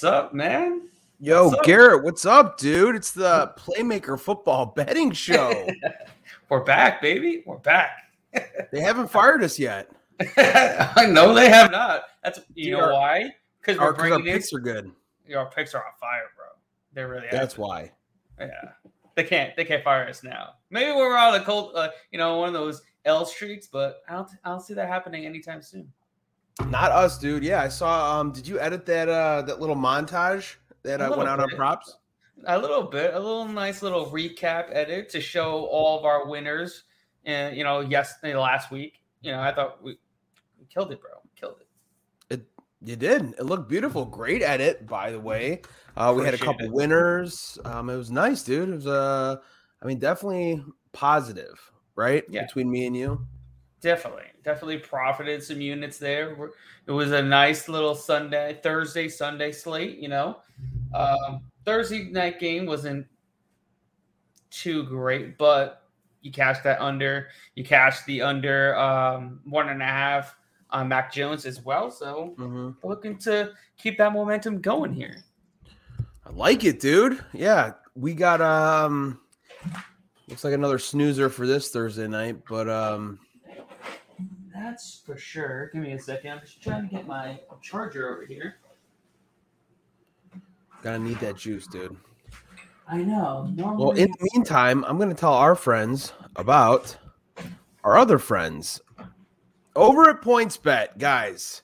What's up, man? Yo, What's up? Garrett, what's up, dude? It's the Playmaker Football Betting Show. We're back, baby. We're back. they haven't fired us yet. I know they have not. That's you Dude, know our- why? Because Our, our bringing in picks are good. our picks are on fire, bro. They really. That's why. Yeah, they can't. They can't fire us now. Maybe we're on a cold, uh, you know, one of those L streaks, but I don't. I don't see that happening anytime soon. Not us, dude. Yeah, I saw. Um, did you edit that uh that little montage that uh, went out on props? A little bit, a little nice little recap edit to show all of our winners. And you know, yesterday, last week, you know, I thought we, we killed it, bro. We killed it. It you did. It looked beautiful. Great edit, by the way. Uh, we had a couple it. winners. Um, it was nice, dude. It was uh, I mean, definitely positive, right? Yeah. Between me and you. Definitely, definitely profited some units there. It was a nice little Sunday, Thursday, Sunday slate. You know, um, Thursday night game wasn't too great, but you cashed that under. You cashed the under um, one and a half on Mac Jones as well. So Mm-hmm. looking to keep that momentum going here. I like it, dude. Yeah, we got um looks like another snoozer for this Thursday night, but um That's for sure. Give me a second. I'm just trying to get my charger over here. gotta need that juice, dude. I know. Normally, Well, in the meantime, I'm gonna tell our friends about our other friends over at PointsBet, guys.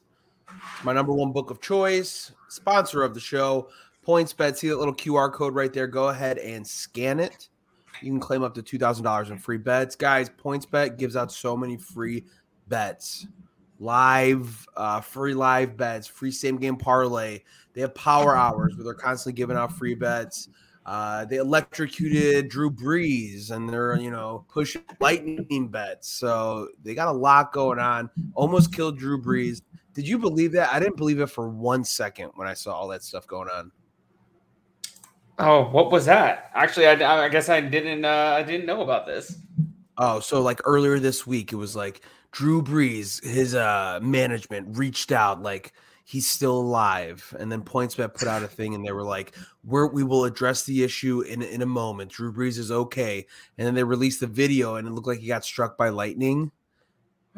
My number one book of choice, sponsor of the show. PointsBet, see that little QR code right there. Go ahead and scan it. You can claim up to two thousand dollars in free bets, guys. PointsBet gives out so many free bets, live, uh, free live bets, free same game parlay. They have power hours where they're constantly giving out free bets. Uh, they electrocuted Drew Brees, and they're you know pushing lightning bets. So they got a lot going on. Almost killed Drew Brees. Did you believe that? I didn't believe it for one second when I saw all that stuff going on. Oh, what was that? Actually, I, I guess I didn't. Uh, I didn't know about this. Oh, so like earlier this week, it was like Drew Brees, his uh management reached out, like he's still alive, and then PointsBet put out a thing, and they were like, "We're we will address the issue in in a moment. Drew Brees is okay." And then they released the video, and it looked like he got struck by lightning,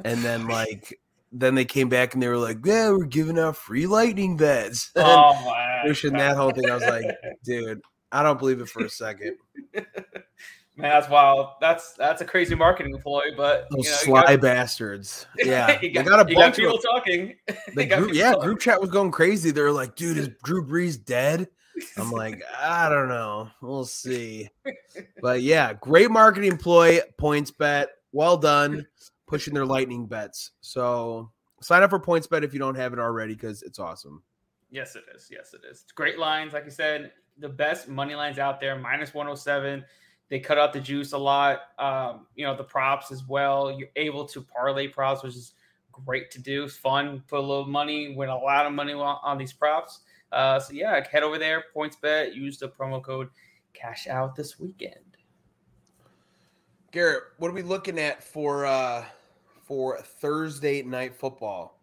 and then like then they came back and they were like, "Yeah, we're giving out free lightning bets." Oh my! Pushing that whole thing, I was like, "Dude, I don't believe it for a second. Man, that's wild. That's that's a crazy marketing ploy, but Those you know, sly got- bastards." Yeah, you they got, got a you got people of talking. the group, yeah, talking. group chat was going crazy. They were like, "Dude, is Drew Brees dead?" I'm like, I don't know. We'll see. But yeah, great marketing ploy. PointsBet. Well done. Pushing their lightning bets. So sign up for PointsBet if you don't have it already because it's awesome. Yes, it is. Yes, it is. Great lines, like you said, the best money lines out there. Minus one hundred seven. They cut out the juice a lot. Um, you know the props as well. You're able to parlay props, which is great to do. It's fun. Put a little money, win a lot of money on, on these props. Uh, so yeah, head over there, PointsBet. Use the promo code cash out this weekend. Garrett, what are we looking at for uh for Thursday night football?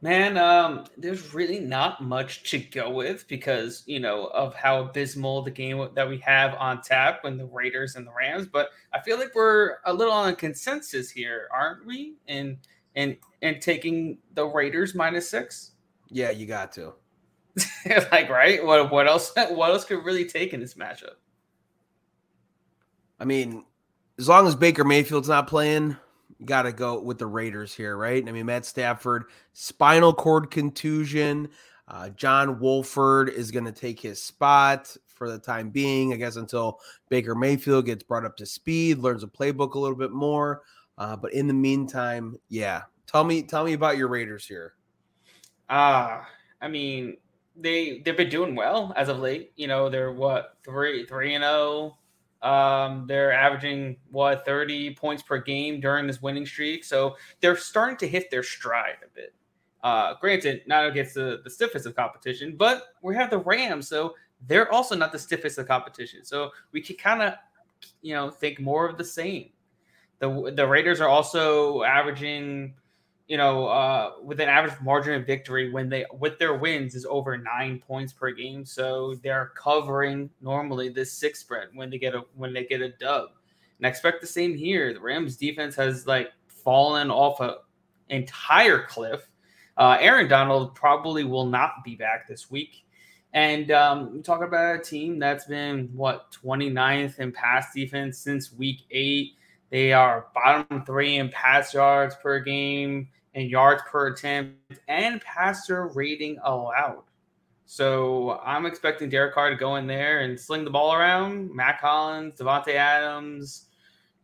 Man, um, there's really not much to go with because you know of how abysmal the game that we have on tap when the Raiders and the Rams. But I feel like we're a little on a consensus here, aren't we? And and and taking the Raiders minus six, Yeah, you got to. like right? What what else? What else could really take in this matchup? I mean, as long as Baker Mayfield's not playing, got to go with the Raiders here, right? I mean, Matt Stafford, spinal cord contusion. Uh, John Wolford is going to take his spot for the time being, I guess, until Baker Mayfield gets brought up to speed, learns the playbook a little bit more. Uh, but in the meantime, yeah, tell me, tell me about your Raiders here. Ah, I mean, they they've been doing well as of late. You know, they're what three three and zero. Um, they're averaging what thirty points per game during this winning streak. So they're starting to hit their stride a bit. Uh, granted, not against the, the stiffest of competition, but we have the Rams, so they're also not the stiffest of competition. So we can kind of, you know, think more of the same. The the Raiders are also averaging you know, uh, with an average margin of victory when they with their wins is over nine points per game. So they're covering normally this six spread when they get a when they get a dub. And I expect the same here. The Rams defense has like fallen off a entire cliff. Uh, Aaron Donald probably will not be back this week. And um, we talk about a team that's been what 29th in pass defense since week eight. They are bottom three in pass yards per game and yards per attempt and passer rating allowed. So I'm expecting Derek Carr to go in there and sling the ball around. Mack Hollins, Davante Adams,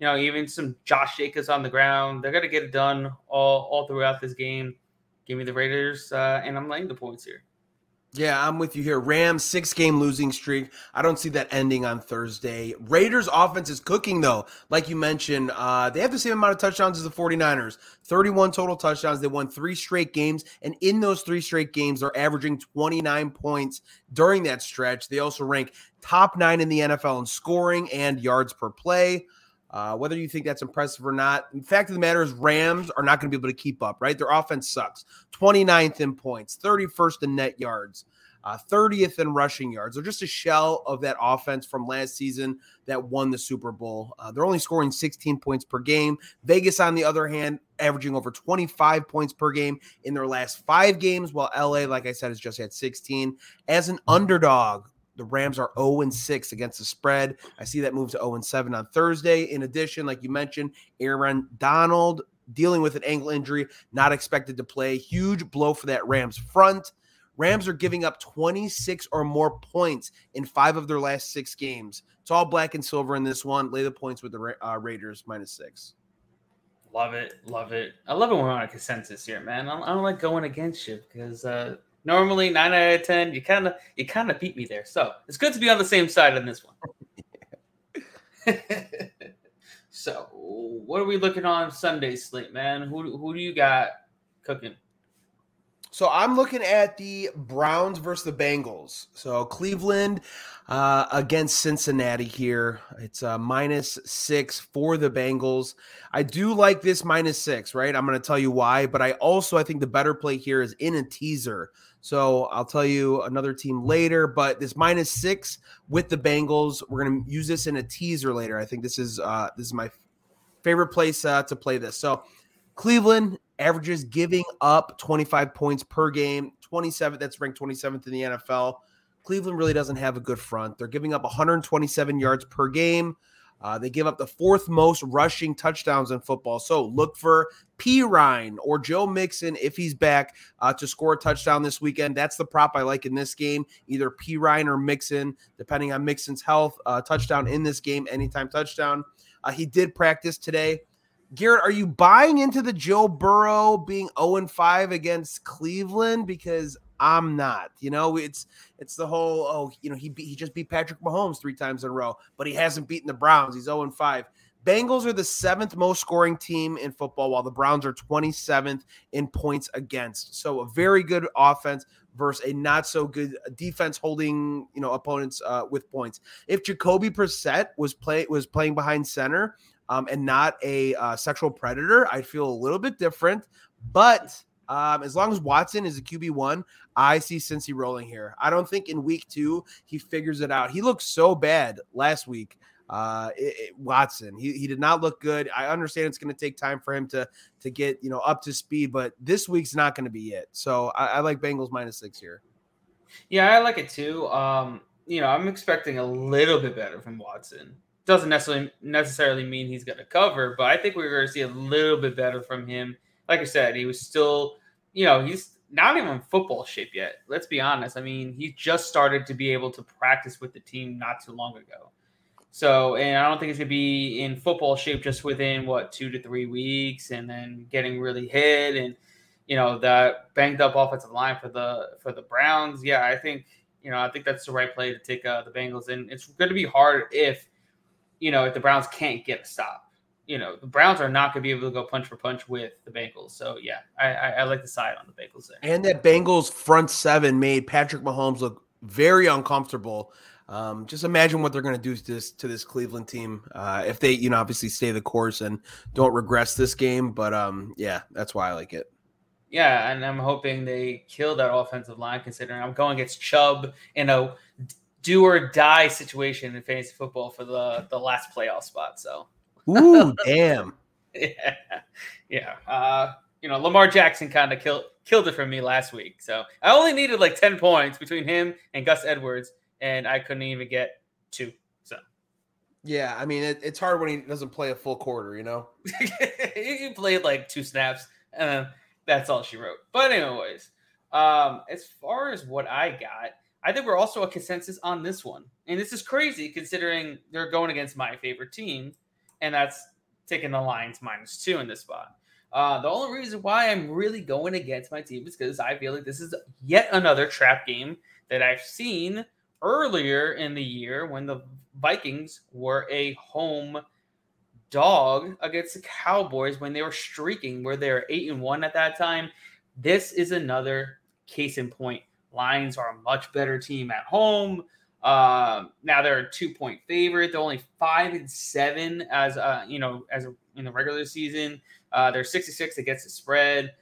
you know, even some Josh Jacobs on the ground. They're gonna get it done all all throughout this game. Give me the Raiders, uh, and I'm laying the points here. Yeah, I'm with you here. Rams six game losing streak. I don't see that ending on Thursday. Raiders offense is cooking though. Like you mentioned, uh, they have the same amount of touchdowns as the 49ers. 31 total touchdowns. They won three straight games. And in those three straight games, they're averaging 29 points during that stretch. They also rank top nine in the NFL in scoring and yards per play. Uh, whether you think that's impressive or not, the fact of the matter is Rams are not going to be able to keep up, right? Their offense sucks. 29th in points, 31st in net yards, uh, 30th in rushing yards. They're just a shell of that offense from last season that won the Super Bowl. Uh, they're only scoring 16 points per game. Vegas, on the other hand, averaging over 25 points per game in their last five games, while LA, like I said, has just had 16. As an underdog, the Rams are 0 and 6 against the spread. I see that move to 0 and 7 on Thursday. In addition, like you mentioned, Aaron Donald dealing with an ankle injury, not expected to play. Huge blow for that Rams front. Rams are giving up 26 or more points in five of their last six games. It's all black and silver in this one. Lay the points with the uh, Raiders minus six. Love it. Love it. I love it when we're on a consensus here, man. I don't, I don't like going against you because uh, Normally nine out of ten, you kind of you kind of beat me there. So it's good to be on the same side on this one. so what are we looking on Sunday slate, man? Who who do you got cooking? So I'm looking at the Browns versus the Bengals. So Cleveland uh, against Cincinnati here. It's a minus six for the Bengals. I do like this minus six, right? I'm going to tell you why, but I also I think the better play here is in a teaser. So I'll tell you another team later, but this minus six with the Bengals, we're gonna use this in a teaser later. I think this is uh this is my favorite place uh, to play this. So Cleveland averages giving up 25 points per game, 27 that's ranked 27th in the NFL. Cleveland really doesn't have a good front. They're giving up 127 yards per game. Uh, they give up the fourth most rushing touchdowns in football. So look for Perine or Joe Mixon if he's back uh, to score a touchdown this weekend. That's the prop I like in this game. Either Perine or Mixon, depending on Mixon's health. Uh, touchdown in this game, anytime touchdown. Uh, he did practice today. Garrett, are you buying into the Joe Burrow being 0 5 against Cleveland? Because I'm not. You know, it's it's the whole oh, you know, he he just beat Patrick Mahomes three times in a row, but he hasn't beaten the Browns. He's 0 5. Bengals are the seventh most scoring team in football, while the Browns are 27th in points against. So a very good offense versus a not so good defense holding you know opponents uh, with points. If Jacoby Brissett was play was playing behind center um, and not a uh, sexual predator, I'd feel a little bit different. But um, as long as Watson is a QB one, I see Cincy rolling here. I don't think in week two he figures it out. He looked so bad last week. Uh, it, it, Watson, he, he did not look good. I understand it's going to take time for him to to get you know up to speed, but this week's not going to be it. So I, I like Bengals minus six here. Yeah, I like it too. Um, you know, I'm expecting a little bit better from Watson. Doesn't necessarily necessarily mean he's going to cover, but I think we're going to see a little bit better from him like I said, he was still, you know, he's not even football shape yet. Let's be honest. I mean, he just started to be able to practice with the team not too long ago. So, and I don't think he's going to be in football shape just within what two to three weeks, and then getting really hit, and you know that banged up offensive line for the for the Browns. Yeah, I think you know I think that's the right play to take uh, the Bengals, and it's going to be hard if you know if the Browns can't get a stop you know the Browns are not going to be able to go punch for punch with the Bengals. So yeah, I, I, I like the side on the Bengals there. And that Bengals front seven made Patrick Mahomes look very uncomfortable. Um, just imagine what they're going to do to this to this Cleveland team uh, if they, you know, obviously stay the course and don't regress this game. But um, yeah, that's why I like it. Yeah, and I'm hoping they kill that offensive line. Considering I'm going against Chubb in a do or die situation in fantasy football for the the last playoff spot. So, ooh, damn. yeah, yeah. Uh, you know, Lamar Jackson kind of killed killed it for me last week. So I only needed like ten points between him and Gus Edwards, and I couldn't even get two. So. Yeah, I mean it, it's hard when he doesn't play a full quarter, you know. he played like two snaps, and that's all she wrote. But anyways, um, as far as what I got, I think we're also a consensus on this one, and this is crazy considering they're going against my favorite team, and that's taking the Lions minus two in this spot. Uh, the only reason why I'm really going against my team is because I feel like this is yet another trap game that I've seen earlier in the year when the Vikings were a home dog against the Cowboys when they were streaking, where they were eight and one at that time. This is another case in point. Lions are a much better team at home. Uh, now they're a two point favorite. They're only five and seven as uh, you know as a, in the regular season. Uh, they're 66 against the spread.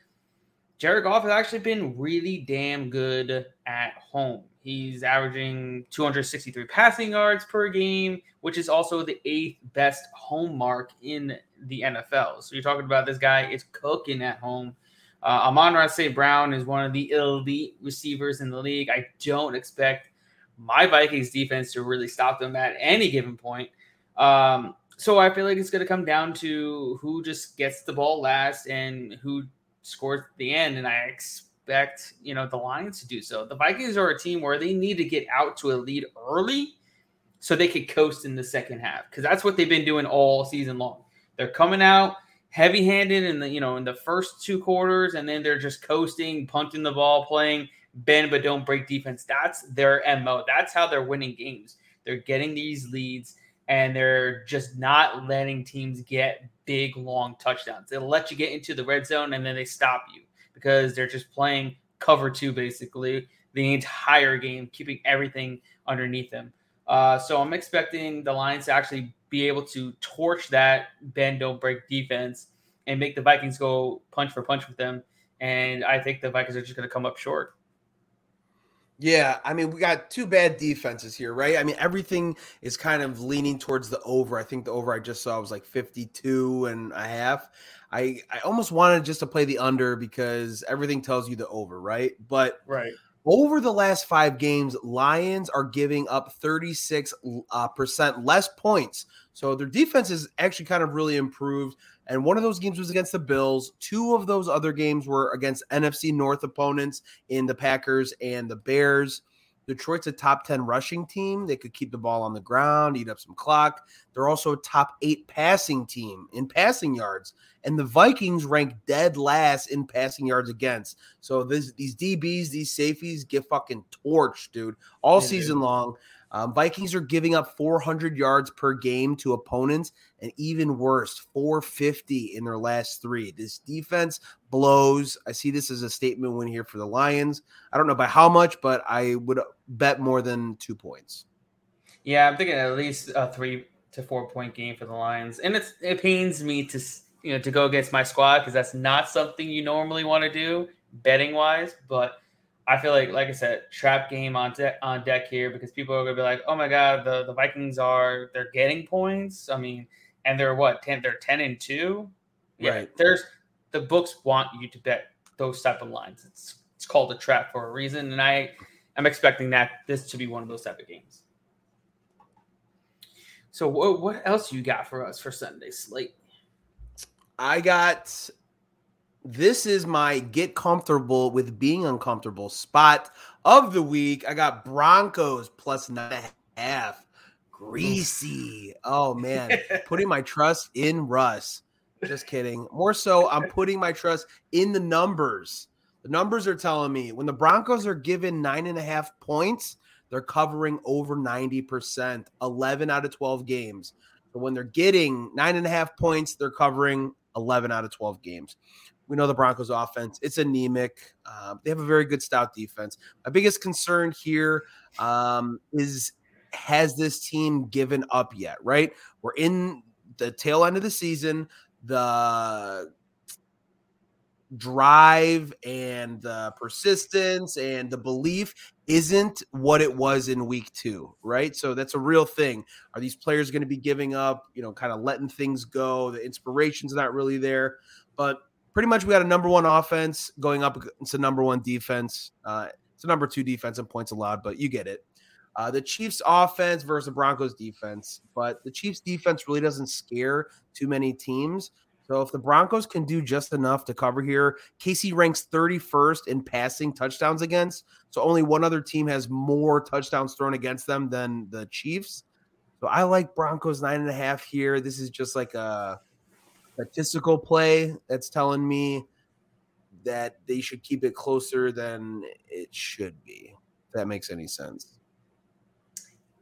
Jared Goff has actually been really damn good at home. He's averaging 263 passing yards per game, which is also the eighth best home mark in the NFL. So you're talking about this guy is cooking at home. Uh, Amon-Ra St. Brown is one of the elite receivers in the league. I don't expect my Vikings defense to really stop them at any given point. Um, so I feel like it's going to come down to who just gets the ball last and who scores the end. And I expect, you know, the Lions to do so. The Vikings are a team where they need to get out to a lead early so they could coast in the second half because that's what they've been doing all season long. They're coming out heavy-handed in the, you know, in the first two quarters and then they're just coasting, punting the ball, playing bend but don't break defense. That's their MO. That's how they're winning games. They're getting these leads and they're just not letting teams get big long touchdowns. They'll let you get into the red zone and then they stop you because they're just playing cover two basically the entire game, keeping everything underneath them. Uh, so I'm expecting the Lions to actually be able to torch that bend don't break defense and make the Vikings go punch for punch with them. And I think the Vikings are just going to come up short. Yeah, I mean, we got two bad defenses here, right? I mean, everything is kind of leaning towards the over. I think the over I just saw was like 52 and a half. I I almost wanted just to play the under because everything tells you the over, right? But right over the last five games, Lions are giving up 36 uh, percent less points. So their defense is actually kind of really improved. And one of those games was against the Bills. Two of those other games were against NFC North opponents in the Packers and the Bears. Detroit's a top 10 rushing team. They could keep the ball on the ground, eat up some clock. They're also a top eight passing team in passing yards. And the Vikings rank dead last in passing yards against. So this, these DBs, these safeties get fucking torched, dude, all yeah, season dude. long. Um, Vikings are giving up 400 yards per game to opponents, and even worse, 450 in their last three. This defense blows. I see this as a statement win here for the Lions. I don't know by how much, but I would bet more than two points. Yeah, I'm thinking at least a three to four point game for the Lions, and it's it pains me to you know to go against my squad because that's not something you normally want to do betting wise, but I feel like, like I said, trap game on deck on deck here because people are gonna be like, oh my god, the, the Vikings are they're getting points. I mean, and they're what ten? They're ten and two. Yeah, right. there's the books want you to bet those type of lines. It's it's called a trap for a reason, and I am expecting that this to be one of those type of games. So what what else you got for us for Sunday slate? I got this is my get comfortable with being uncomfortable spot of the week. I got Broncos plus nine and a half. Greasy. Oh man. putting my trust in Russ. Just kidding. More so, I'm putting my trust in the numbers. The numbers are telling me when the Broncos are given nine and a half points, they're covering over 90%, 11 out of 12 games. But when they're getting nine and a half points, they're covering 11 out of 12 games. We know the Broncos offense, it's anemic. Um, they have a very good stout defense. My biggest concern here um, is has this team given up yet, right? We're in the tail end of the season. The drive and the persistence and the belief isn't what it was in week two, right? So that's a real thing. Are these players going to be giving up, you know, kind of letting things go? The inspiration's not really there, but pretty much we got a number one offense going up against a number one defense. Uh, it's a number two defense and points allowed, but you get it. Uh, the Chiefs offense versus the Broncos defense, but the Chiefs defense really doesn't scare too many teams. So if the Broncos can do just enough to cover here, KC ranks 31st in passing touchdowns against. So only one other team has more touchdowns thrown against them than the Chiefs. So I like Broncos nine and a half here. This is just like a statistical play that's telling me that they should keep it closer than it should be. If that makes any sense.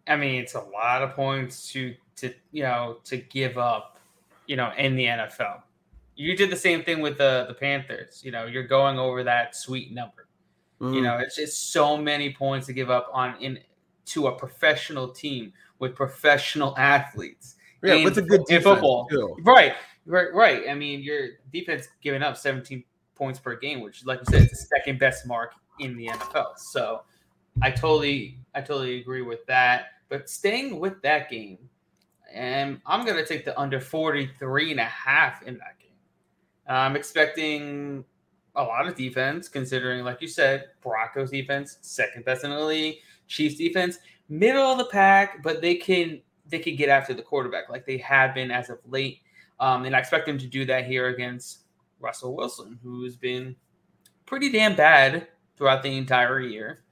I mean, it's a lot of points to to you know to give up, you know, in the NFL. You did the same thing with the the Panthers. You know, you're going over that sweet number. Mm. You know, it's just so many points to give up on in to a professional team with professional athletes. Yeah, with a good in football. Too. Right, right, right. I mean, your defense giving up 17 points per game, which, like you said, is the second best mark in the NFL. So, I totally, I totally agree with that. But staying with that game, and I'm going to take the under 43 and a half in that game. I'm expecting a lot of defense, considering, like you said, Broncos defense, second best in the league, Chiefs defense, middle of the pack, but they can they can get after the quarterback like they have been as of late. Um, and I expect them to do that here against Russell Wilson, who's been pretty damn bad throughout the entire year.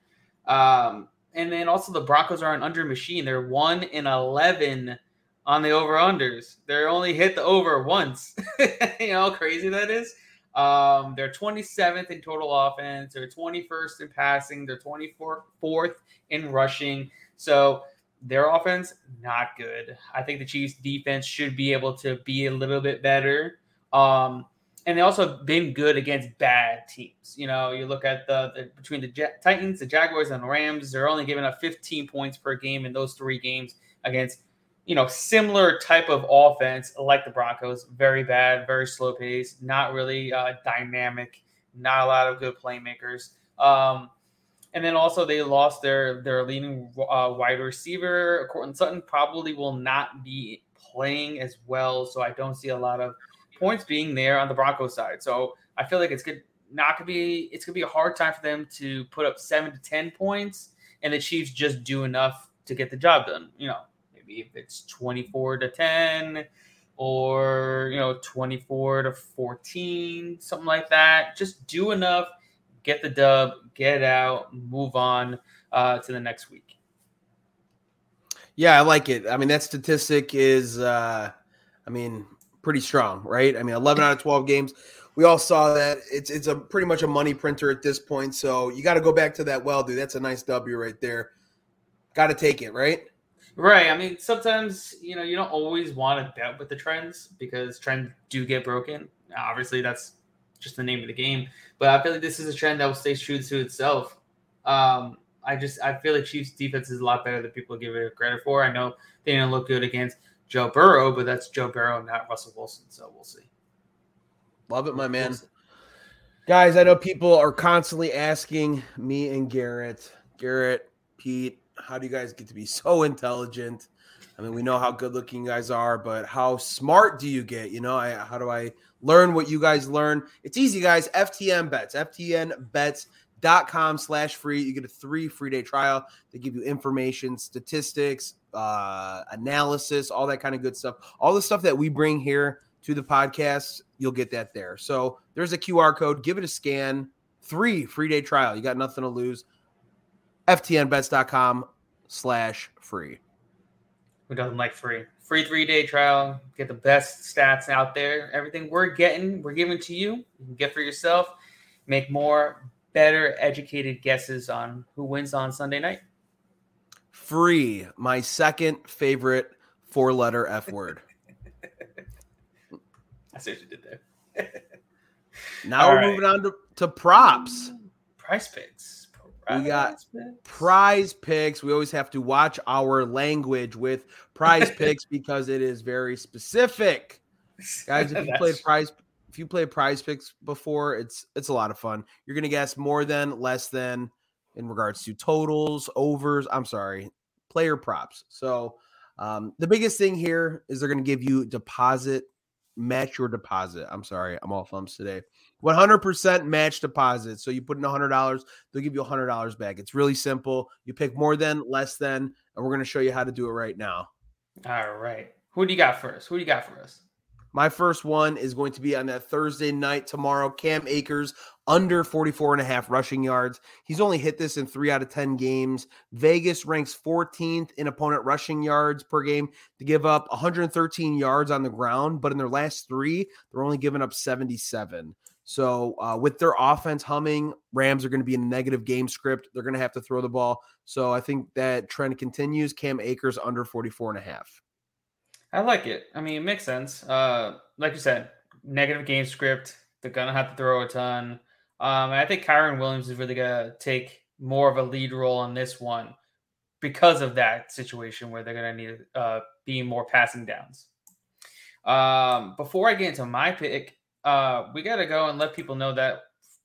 Um, and then also the Broncos are an under machine. They're one in eleven on the over unders. They're only hit the over once. you know how crazy that is. Um, they're 27th in total offense. They're 21st in passing. They're 24th in rushing. So their offense not good. I think the Chiefs defense should be able to be a little bit better. Um, and they also been good against bad teams. You know, you look at the, the between the Titans, the Jaguars, and the Rams. They're only giving up 15 points per game in those three games against you know similar type of offense like the Broncos. Very bad, very slow pace, not really uh, dynamic, not a lot of good playmakers. Um, and then also they lost their their leading uh, wide receiver, Courtland Sutton, probably will not be playing as well. So I don't see a lot of points being there on the Broncos side. So I feel like it's good not gonna be it's gonna be a hard time for them to put up seven to ten points and the Chiefs just do enough to get the job done. You know, maybe if it's 24 to 10 or you know 24 to 14, something like that. Just do enough, get the dub, get out, move on uh, to the next week. Yeah, I like it. I mean, that statistic is, uh, I mean, pretty strong, right? I mean, 11 out of 12 games. We all saw that. It's it's a pretty much a money printer at this point. So you got to go back to that well, dude. That's a nice W right there. Got to take it, right? Right. I mean, sometimes you know you don't always want to bet with the trends because trends do get broken. Obviously, that's just the name of the game. But I feel like this is a trend that will stay true to itself. Um, I just I feel like Chiefs defense is a lot better than people give it credit for. I know they didn't look good against Joe Burrow, but that's Joe Burrow, not Russell Wilson. So we'll see. Love it, my man. Guys, I know people are constantly asking me and Garrett, Garrett, Pete, how do you guys get to be so intelligent? I mean, we know how good looking you guys are, but how smart do you get? You know, I, how do I learn what you guys learn? It's easy, guys. FTN bets, FTN bets dot com slash free. You get a three free day trial they give you information statistics uh analysis all that kind of good stuff. All the stuff that we bring here to the podcast you'll get that there. So there's a qr code. Give it a scan. Three free day trial. You got nothing to lose. Ftnbets.com slash free. Who doesn't like free free three day trial get the best stats out there everything we're getting we're giving to you you can get for yourself make more better educated guesses on who wins on Sunday night? Free, my second favorite four letter F word. I see what you did there. now All we're right. moving on to, to props. PrizePicks. We got picks. prize picks. We always have to watch our language with prize picks because it is very specific. Guys, if you played prize if you played prize picks before, it's it's a lot of fun. You're gonna guess more than, less than in regards to totals, overs. I'm sorry, player props. So um, the biggest thing here is they're gonna give you deposit, match your deposit. I'm sorry, I'm all thumbs today. 100% match deposit. So you put in $100, they'll give you $100 back. It's really simple. You pick more than, less than, and we're going to show you how to do it right now. All right. Who do you got first? Who do you got for us? My first one is going to be on that Thursday night tomorrow. Cam Akers under 44 and a half rushing yards. He's only hit this in three out of 10 games. Vegas ranks 14th in opponent rushing yards per game to give up 113 yards on the ground, but in their last three, they're only giving up 77. So, uh, with their offense humming, Rams are going to be in a negative game script. They're going to have to throw the ball. So, I think that trend continues. Cam Akers under 44 and a half. I like it. I mean, it makes sense. Uh, like you said, negative game script. They're gonna have to throw a ton. Um, I think Kyren Williams is really gonna take more of a lead role in this one because of that situation where they're gonna need uh, be more passing downs. Um, before I get into my pick, uh, we gotta go and let people know that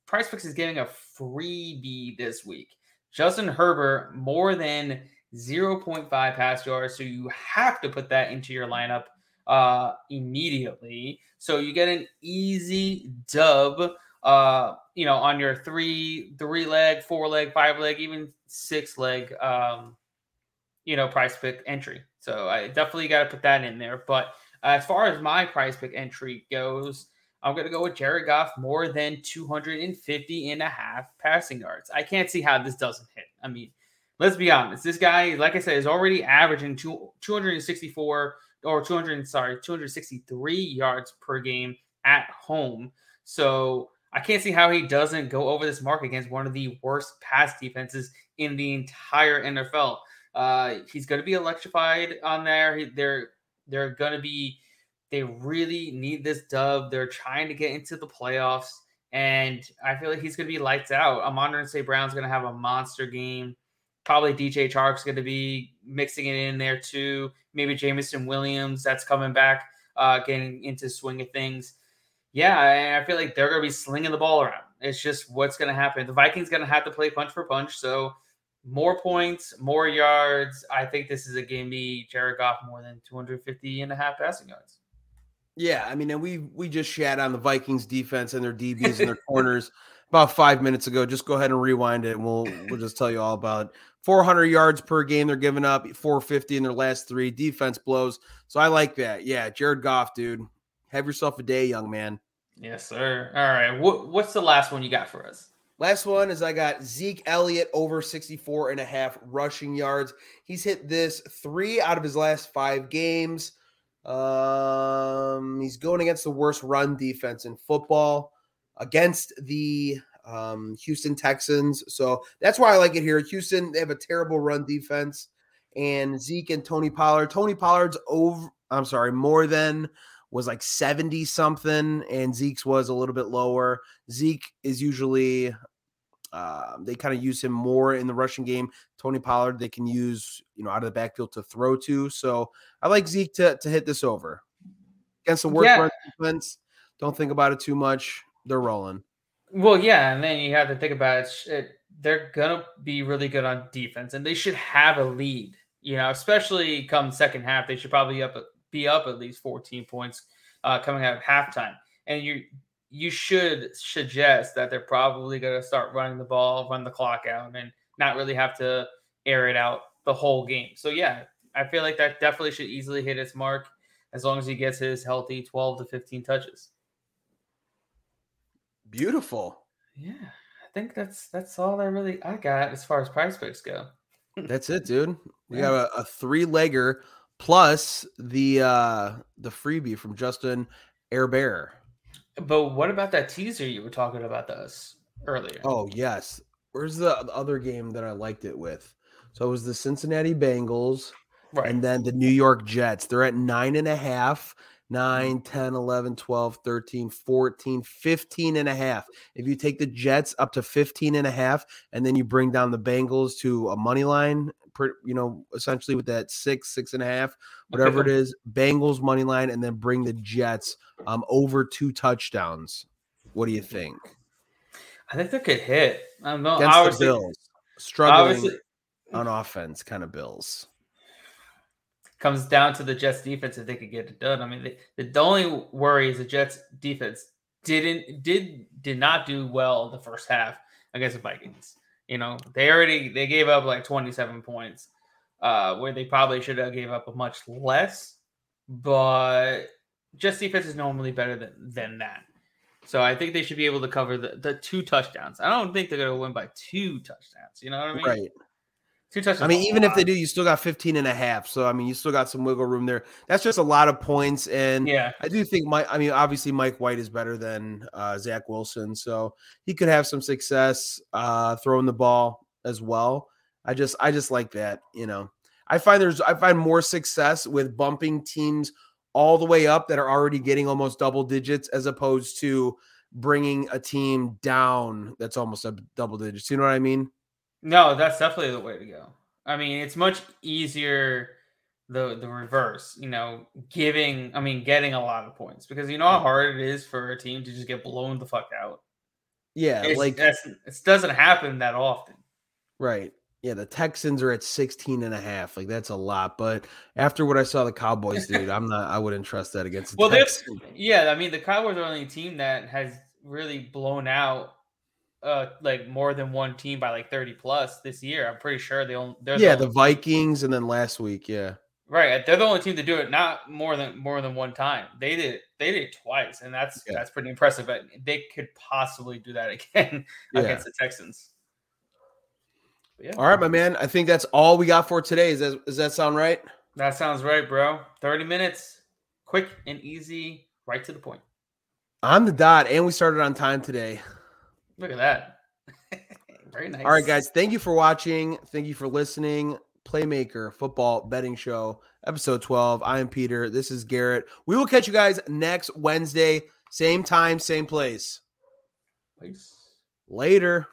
Prize Picks is giving a freebie this week. Justin Herbert more than 0.5 pass yards. So you have to put that into your lineup uh, immediately. So you get an easy dub, uh, you know, on your three, three leg, four leg, five leg, even six leg, um, you know, PrizePick entry. So I definitely got to put that in there. But as far as my PrizePick entry goes, I'm going to go with Jared Goff more than 250 and a half passing yards. I can't see how this doesn't hit. I mean, let's be honest. This guy, like I said, is already averaging two, 264 or 200, sorry, 263 yards per game at home. So I can't see how he doesn't go over this mark against one of the worst pass defenses in the entire NFL. Uh, he's going to be electrified on there. They're they're going to be. They really need this dub. They're trying to get into the playoffs, and I feel like he's going to be lights out. Amon St. Brown's going to have a monster game. Probably DJ Chark's going to be mixing it in there too. Maybe Jameson Williams that's coming back, uh, getting into swing of things. Yeah, I feel like they're going to be slinging the ball around. It's just what's going to happen. The Vikings going to have to play punch for punch. So more points, more yards. I think this is a game be Jared Goff more than 250 and a half passing yards. Yeah, I mean, and we we just shat on the Vikings defense and their DBs and their corners about five minutes ago. Just go ahead and rewind it, and we'll we'll just tell you all about. 400 yards per game they're giving up, 450 in their last three. Defense blows, so I like that. Yeah, Jared Goff, dude, have yourself a day, young man. Yes, sir. All right, what, what's the last one you got for us? Last one is I got Zeke Elliott over 64 and a half rushing yards. He's hit this three out of his last five games. Um, he's going against the worst run defense in football against the um, Houston Texans. So that's why I like it here. Houston, they have a terrible run defense. And Zeke and Tony Pollard. Tony Pollard's over, I'm sorry, more than was like 70 something, and Zeke's was a little bit lower. Zeke is usually uh, they kind of use him more in the rushing game. Tony Pollard, they can use, you know, out of the backfield to throw to. So I like Zeke to, to hit this over against the worst yeah. defense. Don't think about it too much. They're rolling. Well, yeah, and then you have to think about it. it they're gonna be really good on defense, and they should have a lead. You know, especially come second half, they should probably up be up at least 14 points uh, coming out of halftime. And you you should suggest that they're probably going to start running the ball, run the clock out, and not really have to air it out the whole game. So yeah, I feel like that definitely should easily hit its mark as long as he gets his healthy 12 to 15 touches. Beautiful. Yeah, I think that's that's all I really I got as far as prize picks go. that's it, dude. We yeah. got a, a three legger plus the uh the freebie from Justin Herbert. But what about that teaser you were talking about us earlier? Oh yes. Where's the other game that I liked it with? So it was the Cincinnati Bengals right. and then the New York Jets. They're at nine and a half. 9, 10, 11, 12, 13, 14, 15 and a half. If you take the Jets up to 15 and a half and then you bring down the Bengals to a money line, you know, essentially with that six, six and a half, whatever okay. it is, Bengals money line, and then bring the Jets um, over two touchdowns. What do you think? I think that could hit. I don't know. Against the Bills, struggling on offense, kind of Bills. Comes down to the Jets defense if they could get it done. I mean, the, the only worry is the Jets defense didn't did did not do well the first half against the Vikings. You know, they already they gave up like 27 points, uh, where they probably should have gave up a much less. But Jets defense is normally better than than that. So I think they should be able to cover the, the two touchdowns. I don't think they're gonna win by two touchdowns. You know what I mean? Right. Two touchdowns. I mean, even if they do, you still got 15 and a half. So, I mean, you still got some wiggle room there. That's just a lot of points. And yeah, I do think Mike, I mean, obviously Mike White is better than uh, Zach Wilson. So he could have some success uh, throwing the ball as well. I just, I just like that. You know, I find there's, I find more success with bumping teams all the way up that are already getting almost double digits as opposed to bringing a team down that's almost a double digits. You know what I mean? No, that's definitely the way to go. I mean, it's much easier the the reverse, you know, giving I mean getting a lot of points because you know how hard it is for a team to just get blown the fuck out. Yeah. It's, like, that's, it doesn't happen that often. Right. Yeah, the Texans are at 16 and a half. Like that's a lot. But after what I saw the Cowboys dude, I'm not I wouldn't trust that against the Well, Texans. yeah, I mean the Cowboys are the only team that has really blown out uh like more than one team by like 30 plus this year. I'm pretty sure they only they're Yeah, the the Vikings and then last week, yeah. Right, they're the only team to do it not more than more than one time. They did it. They did it twice, and that's Yeah. that's pretty impressive. But they could possibly do that again Yeah. against the Texans. Yeah, All right, my man. I think that's all we got for today. Is that does that sound right? that sounds right, bro. Thirty minutes, quick and easy, right to the point. On the dot, and we started on time today. Look at that. Very nice. All right, guys. Thank you for watching. Thank you for listening. Playmaker Football Betting Show, episode 12. I am Peter. This is Garrett. We will catch you guys next Wednesday, same time, same place. Peace. Later.